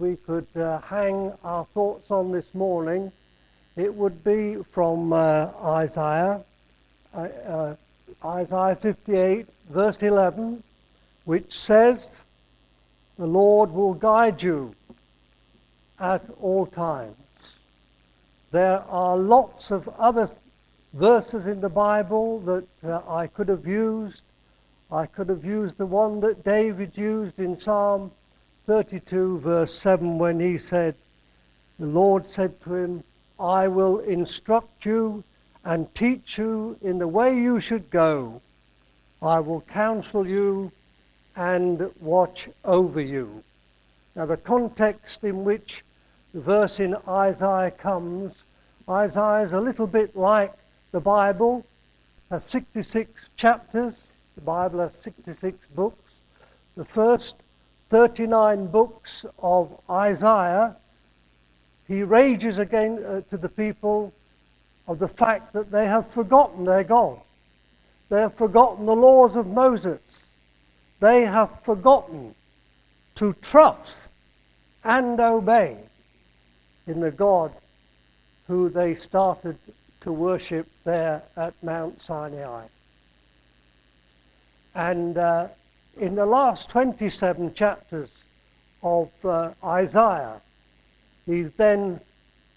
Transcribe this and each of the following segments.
we could uh, hang our thoughts on this morning, it would be from uh, Isaiah, uh, uh, Isaiah 58, verse 11, which says, The Lord will guide you at all times. There are lots of other verses in the Bible that uh, I could have used. I could have used the one that David used in Psalm 32, verse 7, when he said, The Lord said to him, I will instruct you and teach you in the way you should go. I will counsel you and watch over you. Now, the context in which the verse in Isaiah comes, Isaiah is a little bit like the Bible has 66 chapters. The Bible has 66 books. The first 39 books of Isaiah, he rages again uh, to the people of the fact that they have forgotten their God. They have forgotten the laws of Moses. They have forgotten to trust and obey in the God who they started to worship there at Mount Sinai. And uh, in the last 27 chapters of uh, Isaiah, he's then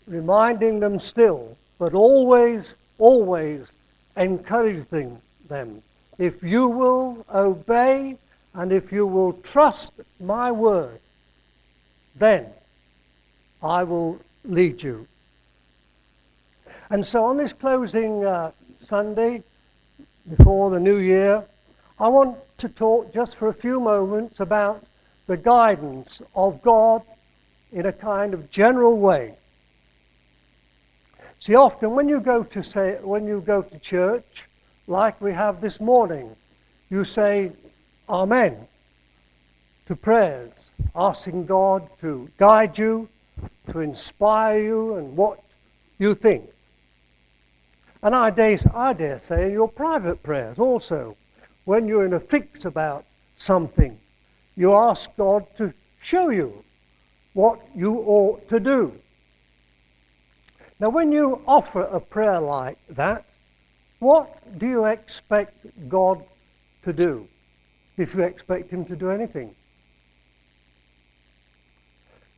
reminding them still, but always, always encouraging them. If you will obey and if you will trust my word, then I will lead you. And so on this closing uh, Sunday before the new year, I want to talk just for a few moments about the guidance of God in a kind of general way. See, often when you go to say when you go to church, like we have this morning, you say Amen to prayers, asking God to guide you, to inspire you, and what you think. And I dare, I dare say your private prayers also, when you're in a fix about something, you ask God to show you what you ought to do. Now, when you offer a prayer like that, what do you expect God to do if you expect Him to do anything?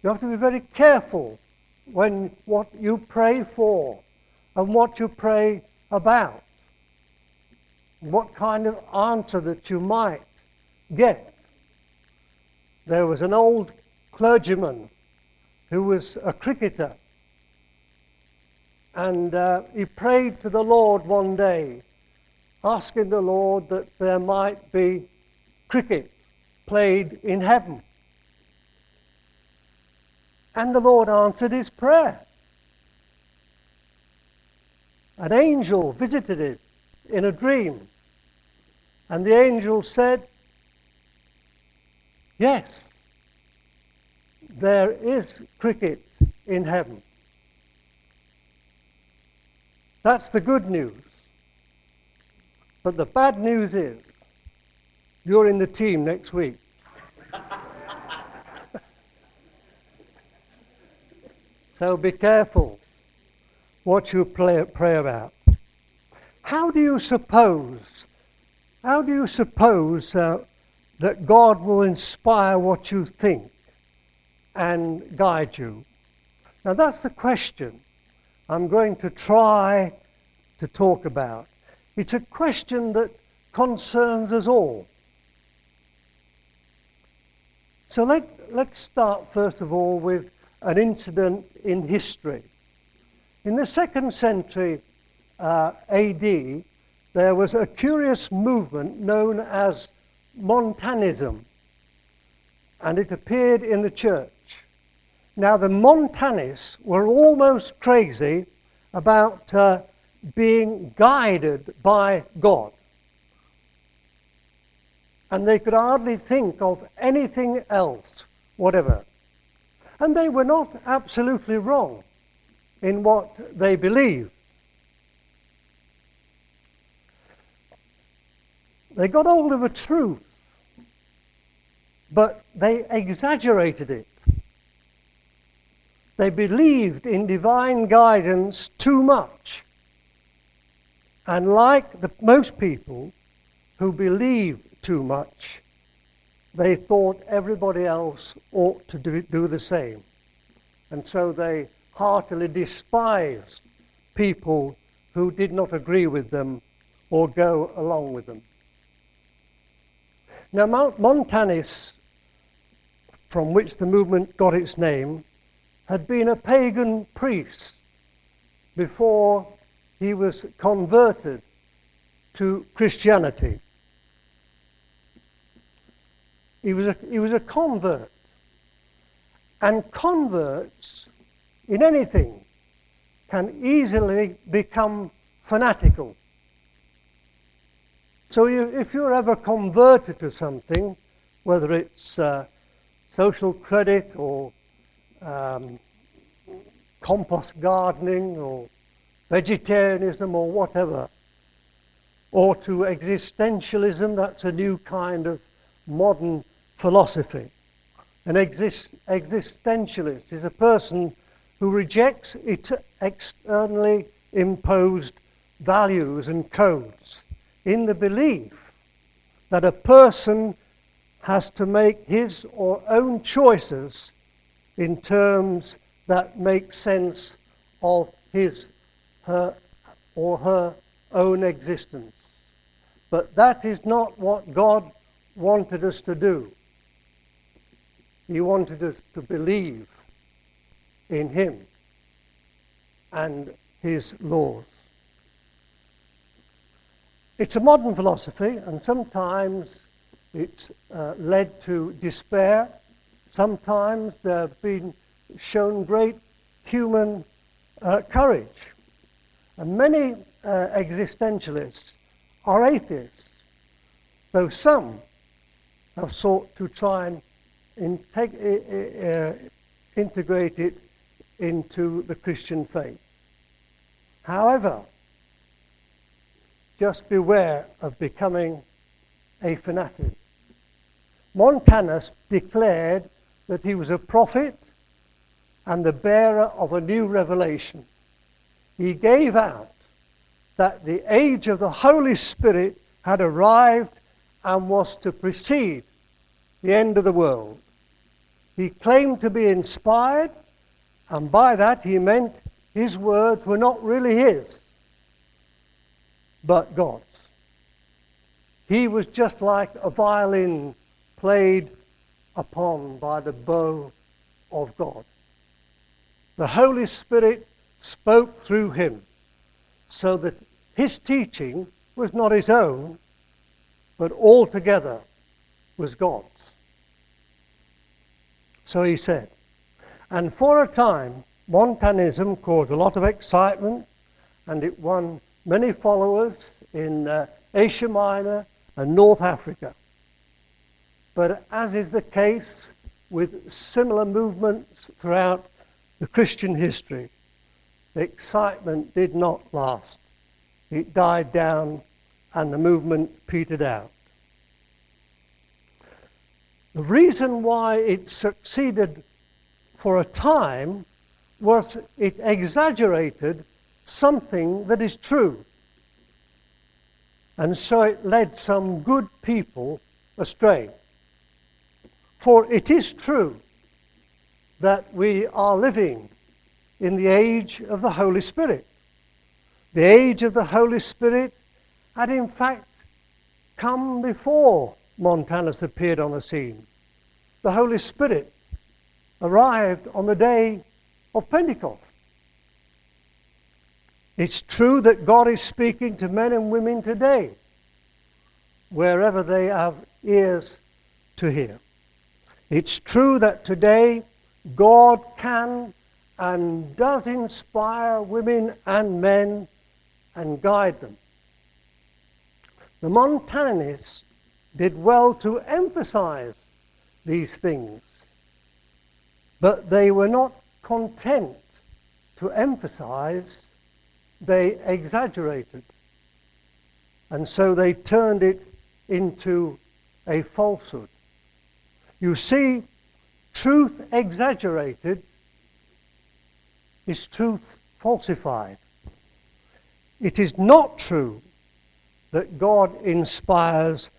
You have to be very careful when what you pray for and what you pray about. What kind of answer that you might get. There was an old clergyman who was a cricketer. And uh, he prayed to the Lord one day, asking the Lord that there might be cricket played in heaven. And the Lord answered his prayer. An angel visited it in a dream. And the angel said, Yes, there is cricket in heaven. That's the good news. But the bad news is, you're in the team next week. so be careful what you pray, pray about. How do you suppose? How do you suppose uh, that God will inspire what you think and guide you? Now that's the question I'm going to try to talk about. It's a question that concerns us all. So let, let's start first of all with an incident in history. In the second century uh, AD, there was a curious movement known as Montanism, and it appeared in the church. Now, the Montanists were almost crazy about uh, being guided by God. And they could hardly think of anything else, whatever. And they were not absolutely wrong in what they believe. They got hold of a truth, but they exaggerated it. they believed in divine guidance too much. And like the, most people who believe too much, they thought everybody else ought to do, do the same. And so they heartily despised people who did not agree with them or go along with them. Now, Mount Montanus, from which the movement got its name, had been a pagan priest before he was converted to Christianity. He was a, he was a convert. And converts in anything can easily become fanatical. So you, if you're ever converted to something, whether it's uh, social credit or um, compost gardening or vegetarianism or whatever, or to existentialism, that's a new kind of modern philosophy. An exist- existentialist is a person who rejects it- externally imposed values and codes in the belief that a person has to make his or own choices in terms that make sense of his, her, or her own existence. But that is not what God wanted us to do. He wanted us to believe in Him and His laws. It's a modern philosophy, and sometimes it's uh, led to despair. Sometimes there have been shown great human uh, courage. And many uh, existentialists are atheists, though some have sought to try and integ- uh, integrate it into the Christian faith. However, just beware of becoming a fanatic. Montanus declared that he was a prophet and the bearer of a new revelation. He gave out that the age of the Holy Spirit had arrived and was to precede the end of the world. He claimed to be inspired, and by that he meant his words were not really his, but God's. He was just like a violin played upon by the bow of God. The Holy Spirit spoke through him so that his teaching was not his own, but altogether was God's. So he said. And for a time, Montanism caused a lot of excitement and it won many followers in uh, Asia Minor and North Africa. But as is the case with similar movements throughout the Christian history, the excitement did not last. It died down and the movement petered out. The reason why it succeeded for a time was it exaggerated something that is true. And so it led some good people astray. For it is true that we are living in the age of the Holy Spirit. The age of the Holy Spirit had, in fact, come before Montanus appeared on the scene. The Holy Spirit arrived on the day of Pentecost. It's true that God is speaking to men and women today, wherever they have ears to hear. It's true that today God can and does inspire women and men and guide them. The Montanists did well to emphasize these things, but they were not content to emphasize, they exaggerated. And so they turned it into a falsehood. You see, truth exaggerated is truth falsified. It is not true that God inspires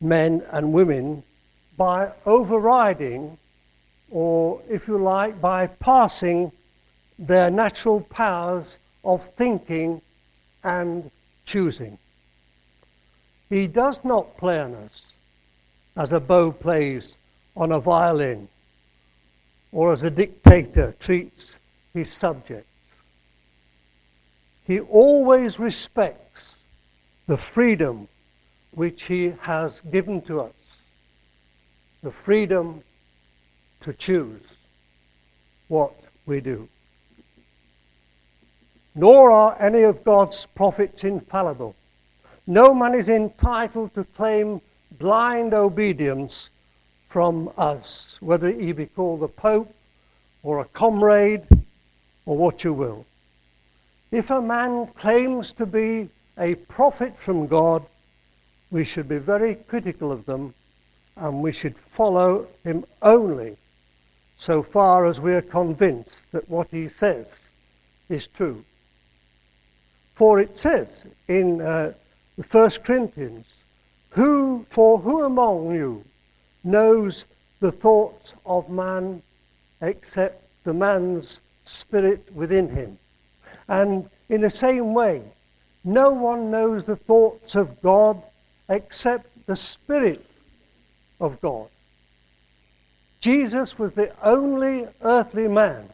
men and women by overriding, or if you like, by passing their natural powers of thinking and choosing. He does not play on us as a bow plays on a violin or as a dictator treats his subjects. He always respects the freedom which he has given to us, the freedom to choose what we do. Nor are any of God's prophets infallible. No man is entitled to claim blind obedience from us, whether he be called a pope or a comrade or what you will. If a man claims to be a prophet from God, we should be very critical of them and we should follow him only so far as we are convinced that what he says is true. For it says in uh, 1 Corinthians, who, for who among you knows the thoughts of man except the man's spirit within him? And in the same way, no one knows the thoughts of God except the Spirit of God. Jesus was the only earthly man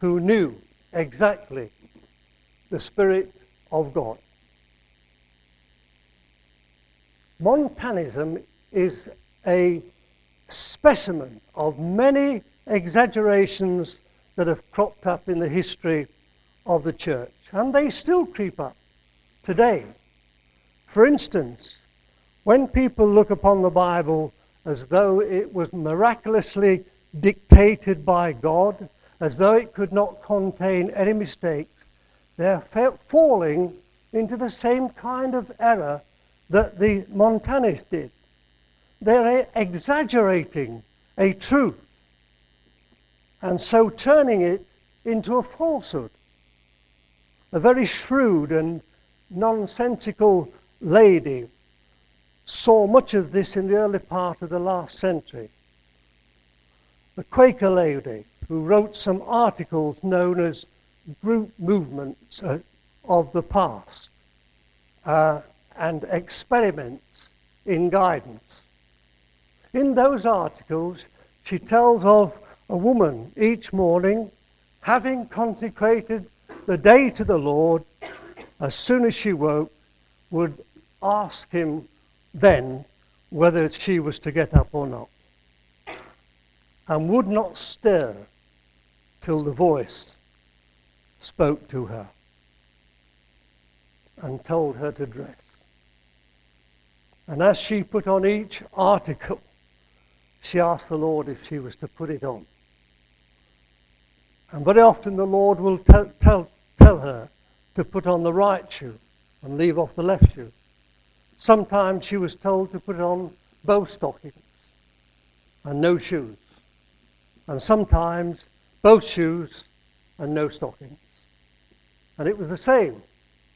who knew exactly the Spirit of God. Montanism is a specimen of many exaggerations that have cropped up in the history of the church. And they still creep up today. For instance, when people look upon the Bible as though it was miraculously dictated by God, as though it could not contain any mistakes, they're falling into the same kind of error that the Montanists did. They're exaggerating a truth and so turning it into a falsehood. A very shrewd and nonsensical lady saw much of this in the early part of the last century. A Quaker lady who wrote some articles known as group movements uh, of the past uh, and experiments in guidance. In those articles, she tells of a woman each morning having consecrated the day to the Lord, as soon as she woke, would ask him then whether she was to get up or not, and would not stir till the voice spoke to her and told her to dress. And as she put on each article, she asked the Lord if she was to put it on. And very often the Lord will tell, tell, tell her to put on the right shoe and leave off the left shoe. Sometimes she was told to put on both stockings and no shoes. And sometimes both shoes and no stockings. And it was the same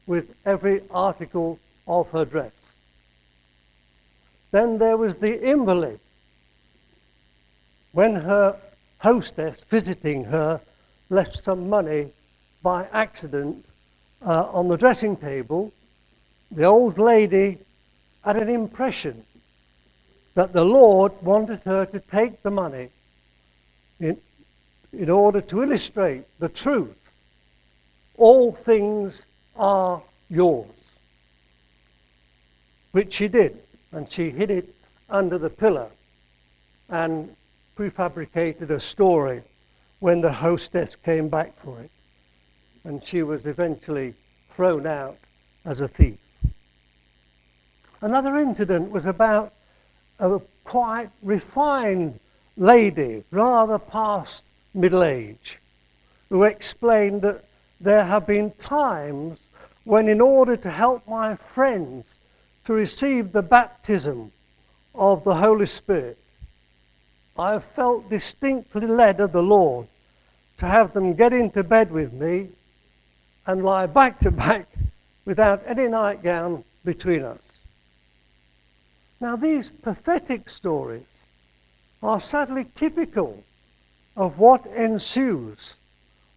with every article of her dress. Then there was the invalid. When her hostess visiting her left some money by accident uh, on the dressing table, the old lady had an impression that the Lord wanted her to take the money in, in order to illustrate the truth. All things are yours. Which she did, and she hid it under the pillar and prefabricated a story when the hostess came back for it. And she was eventually thrown out as a thief. Another incident was about a quite refined lady, rather past middle age, who explained that there have been times when, in order to help my friends to receive the baptism of the Holy Spirit, I have felt distinctly led of the Lord to have them get into bed with me and lie back to back without any nightgown between us. Now, these pathetic stories are sadly typical of what ensues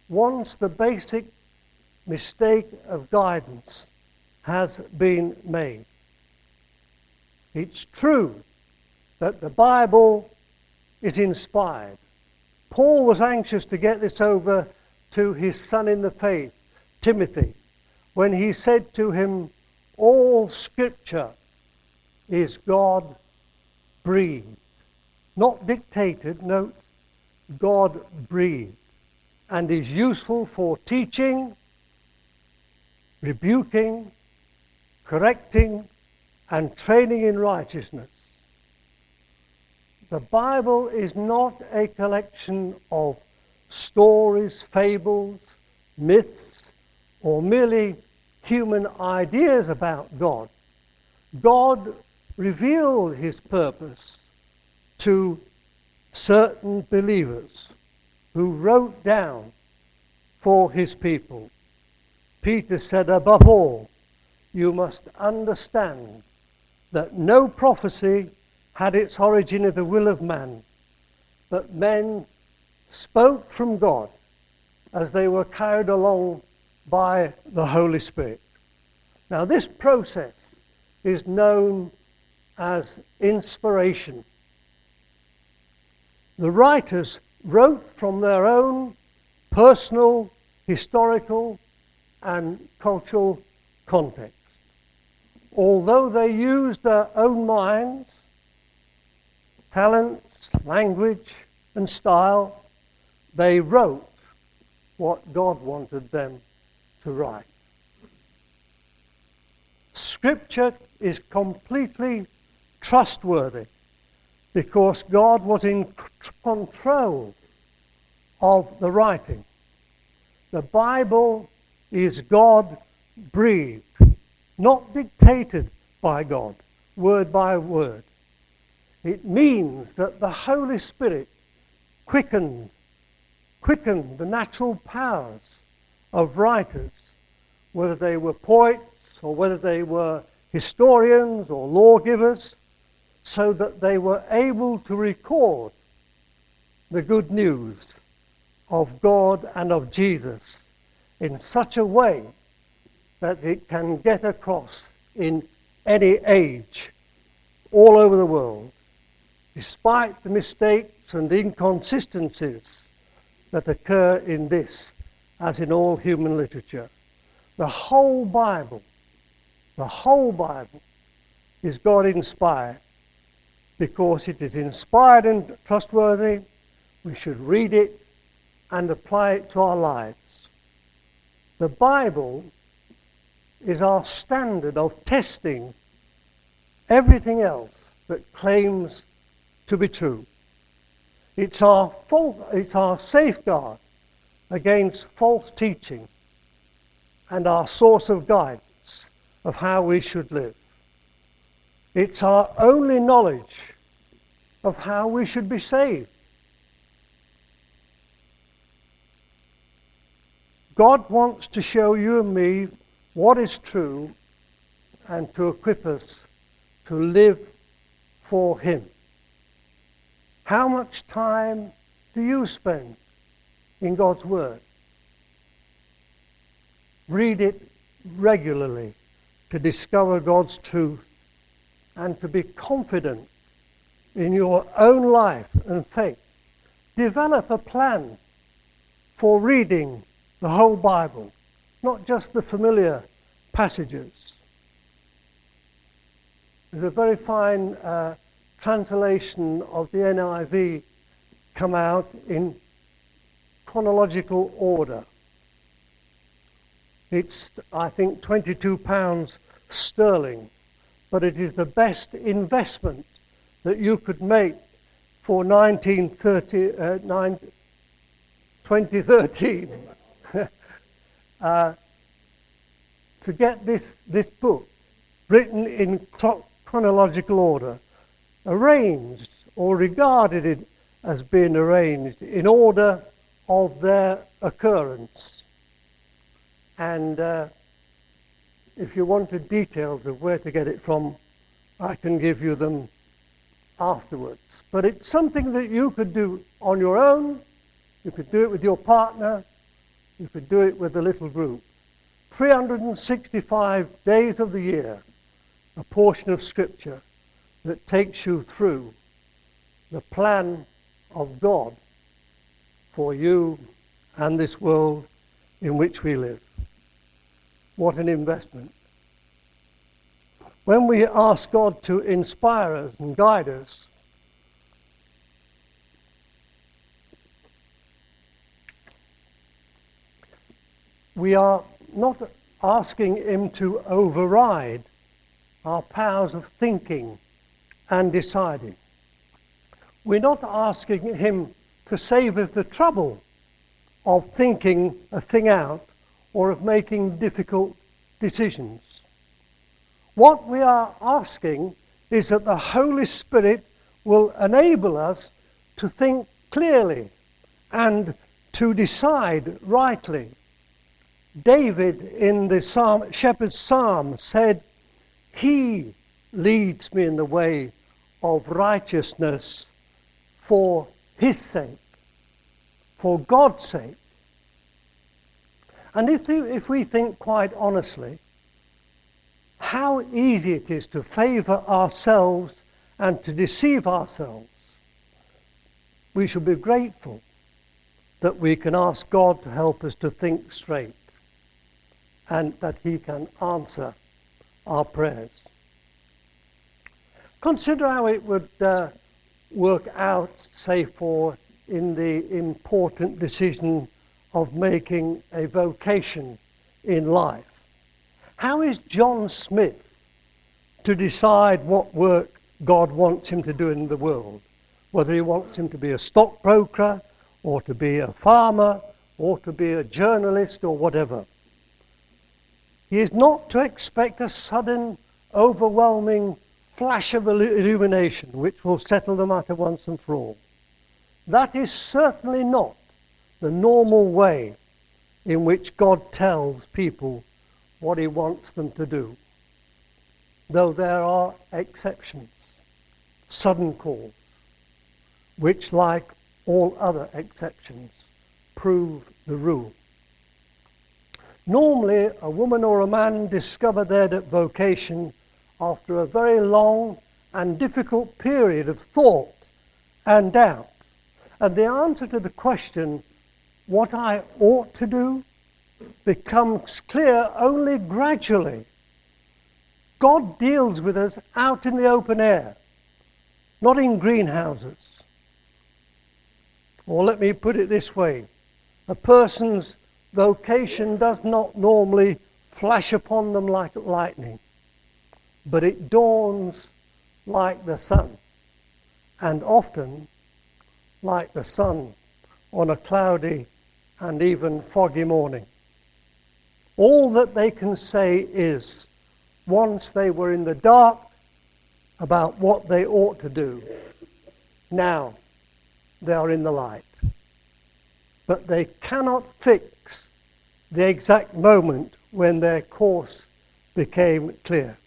once the basic mistake of guidance has been made. It's true that the Bible is inspired. Paul was anxious to get this over to his son in the faith, Timothy, when he said to him, All scripture is God breathed. Not dictated, note, God breathed. And is useful for teaching, rebuking, correcting, and training in righteousness. The Bible is not a collection of stories, fables, myths, or merely human ideas about God. God revealed his purpose to certain believers who wrote down for his people. Peter said, above all, you must understand that no prophecy had its origin in the will of man, but men spoke from God as they were carried along by the Holy Spirit. Now, this process is known as inspiration. The writers wrote from their own personal, historical, and cultural context. Although they used their own minds, talents, language, and style, they wrote what God wanted them to write. Scripture is completely trustworthy because God was in control of the writing. The Bible is God breathed, not dictated by God, word by word. It means that the Holy Spirit quickened, quickened the natural powers of writers, whether they were poets or whether they were historians or lawgivers, so that they were able to record the good news of God and of Jesus in such a way that it can get across in any age all over the world, despite the mistakes and inconsistencies that occur in this, as in all human literature. The whole Bible, the whole Bible is God inspired because it is inspired and trustworthy. We should read it and apply it to our lives. The Bible is our standard of testing everything else that claims to be true. It's our, fault, it's our safeguard against false teaching and our source of guidance of how we should live. It's our only knowledge of how we should be saved. God wants to show you and me what is true and to equip us to live for Him. How much time do you spend in God's Word? Read it regularly to discover God's truth and to be confident in your own life and faith. Develop a plan for reading the whole Bible, not just the familiar passages. There's a very fine uh, translation of the NIV come out in chronological order. It's, I think, 22 pounds sterling, but it is the best investment that you could make for 1930, uh, 9, 2013 uh, to get this, this book written in chronological order, arranged or regarded it as being arranged in order of their occurrence. And uh, if you wanted details of where to get it from, I can give you them afterwards. But it's something that you could do on your own, you could do it with your partner, you could do it with a little group. 365 days of the year, a portion of Scripture that takes you through the plan of God for you and this world in which we live. What an investment. When we ask God to inspire us and guide us, we are not asking Him to override our powers of thinking and deciding. We're not asking Him to save us the trouble of thinking a thing out or of making difficult decisions. What we are asking is that the Holy Spirit will enable us to think clearly and to decide rightly. David in the psalm, shepherd's psalm said, He leads me in the way of righteousness for his sake, for God's sake. And if, if we think quite honestly, how easy it is to favor ourselves and to deceive ourselves, we should be grateful that we can ask God to help us to think straight and that He can answer our prayers. Consider how it would uh, work out, say, for in the important decision of making a vocation in life. How is John Smith to decide what work God wants him to do in the world? Whether he wants him to be a stockbroker, or to be a farmer, or to be a journalist, or whatever. He is not to expect a sudden, overwhelming flash of illumination which will settle the matter once and for all. That is certainly not the normal way in which God tells people what He wants them to do, though there are exceptions, sudden calls, which, like all other exceptions, prove the rule. Normally, a woman or a man discover their vocation after a very long and difficult period of thought and doubt. And the answer to the question, what I ought to do, becomes clear only gradually. God deals with us out in the open air, not in greenhouses. Or let me put it this way a person's vocation does not normally flash upon them like lightning but it dawns like the sun, and often like the sun on a cloudy and even foggy morning. All that they can say is, once they were in the dark about what they ought to do, now they are in the light. But they cannot fix the exact moment when their course became clear.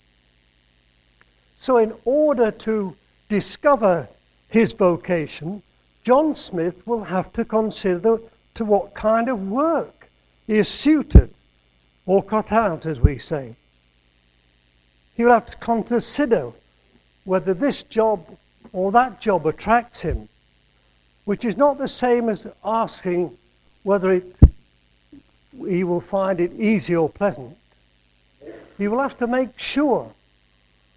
So, in order to discover his vocation, John Smith will have to consider to what kind of work he is suited or cut out, as we say. He will have to consider whether this job or that job attracts him, which is not the same as asking whether it, he will find it easy or pleasant. He will have to make sure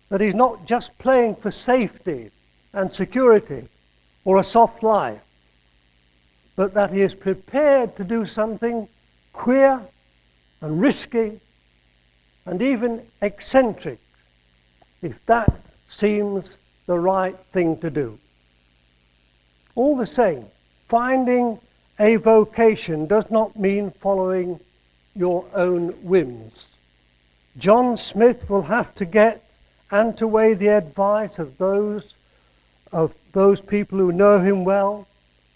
that he's not just playing for safety and security or a soft life, but that he is prepared to do something queer and risky and even eccentric if that seems the right thing to do. All the same, finding a vocation does not mean following your own whims. John Smith will have to get and to weigh the advice of those of those people who know him well,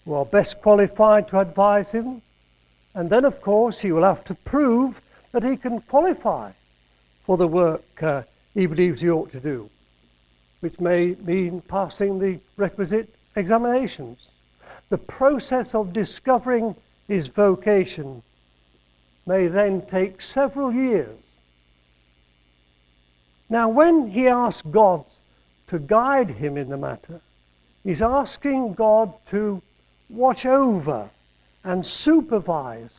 who are best qualified to advise him. And then, of course, he will have to prove that he can qualify for the work uh, he believes he ought to do, which may mean passing the requisite examinations. The process of discovering his vocation may then take several years. Now, when he asks God to guide him in the matter, he's asking God to watch over and supervise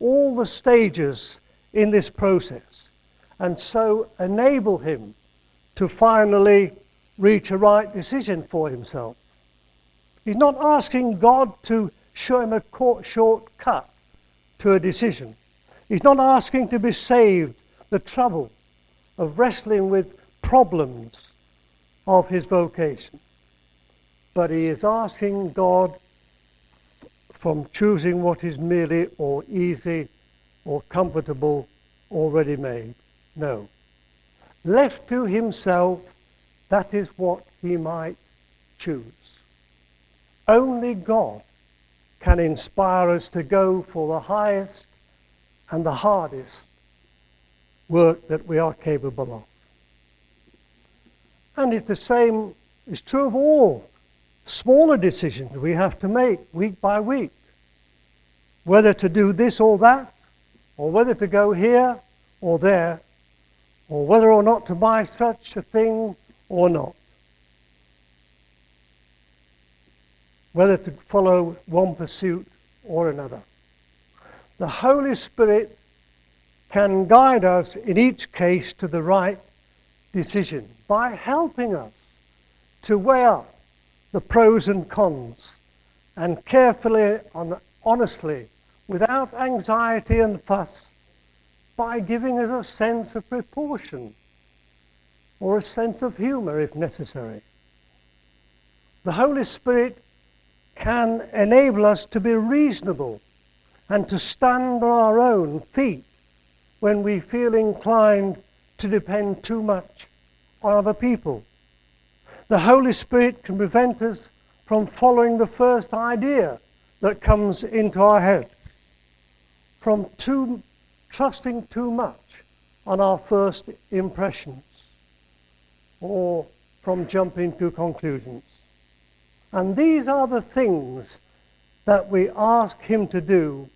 all the stages in this process and so enable him to finally reach a right decision for himself. He's not asking God to show him a shortcut to a decision. He's not asking to be saved the trouble of wrestling with problems of his vocation. But he is asking God from choosing what is merely or easy or comfortable or ready made. No. Left to himself, that is what he might choose. Only God can inspire us to go for the highest and the hardest work that we are capable of. And it's the same is true of all smaller decisions we have to make week by week. Whether to do this or that, or whether to go here or there, or whether or not to buy such a thing or not. Whether to follow one pursuit or another. The Holy Spirit can guide us in each case to the right decision by helping us to weigh up the pros and cons and carefully and honestly, without anxiety and fuss, by giving us a sense of proportion or a sense of humor if necessary. The Holy Spirit can enable us to be reasonable and to stand on our own feet when we feel inclined to depend too much on other people. The Holy Spirit can prevent us from following the first idea that comes into our head, from too, trusting too much on our first impressions, or from jumping to conclusions. And these are the things that we ask Him to do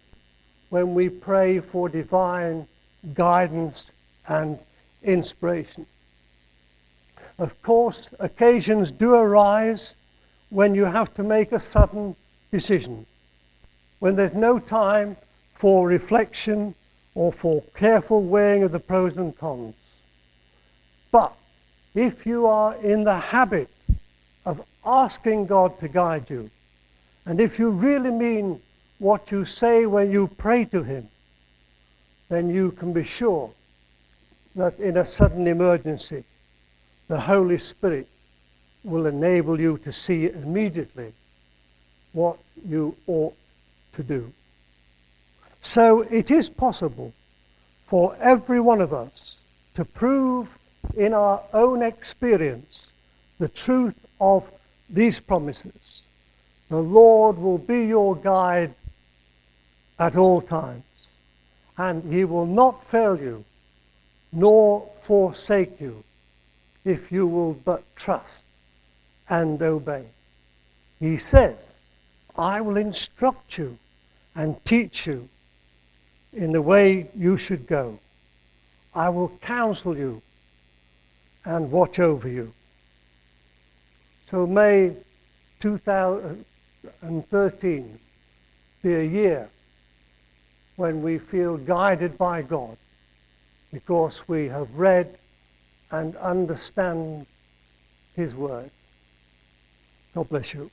when we pray for divine guidance and inspiration. Of course, occasions do arise when you have to make a sudden decision, when there's no time for reflection or for careful weighing of the pros and cons. But if you are in the habit of asking God to guide you, and if you really mean what you say when you pray to Him, then you can be sure that in a sudden emergency, the Holy Spirit will enable you to see immediately what you ought to do. So it is possible for every one of us to prove in our own experience the truth of these promises. The Lord will be your guide at all times, and he will not fail you nor forsake you if you will but trust and obey. He says, I will instruct you and teach you in the way you should go. I will counsel you and watch over you. So may 2013 be a year when we feel guided by God because we have read and understand His Word. God bless you.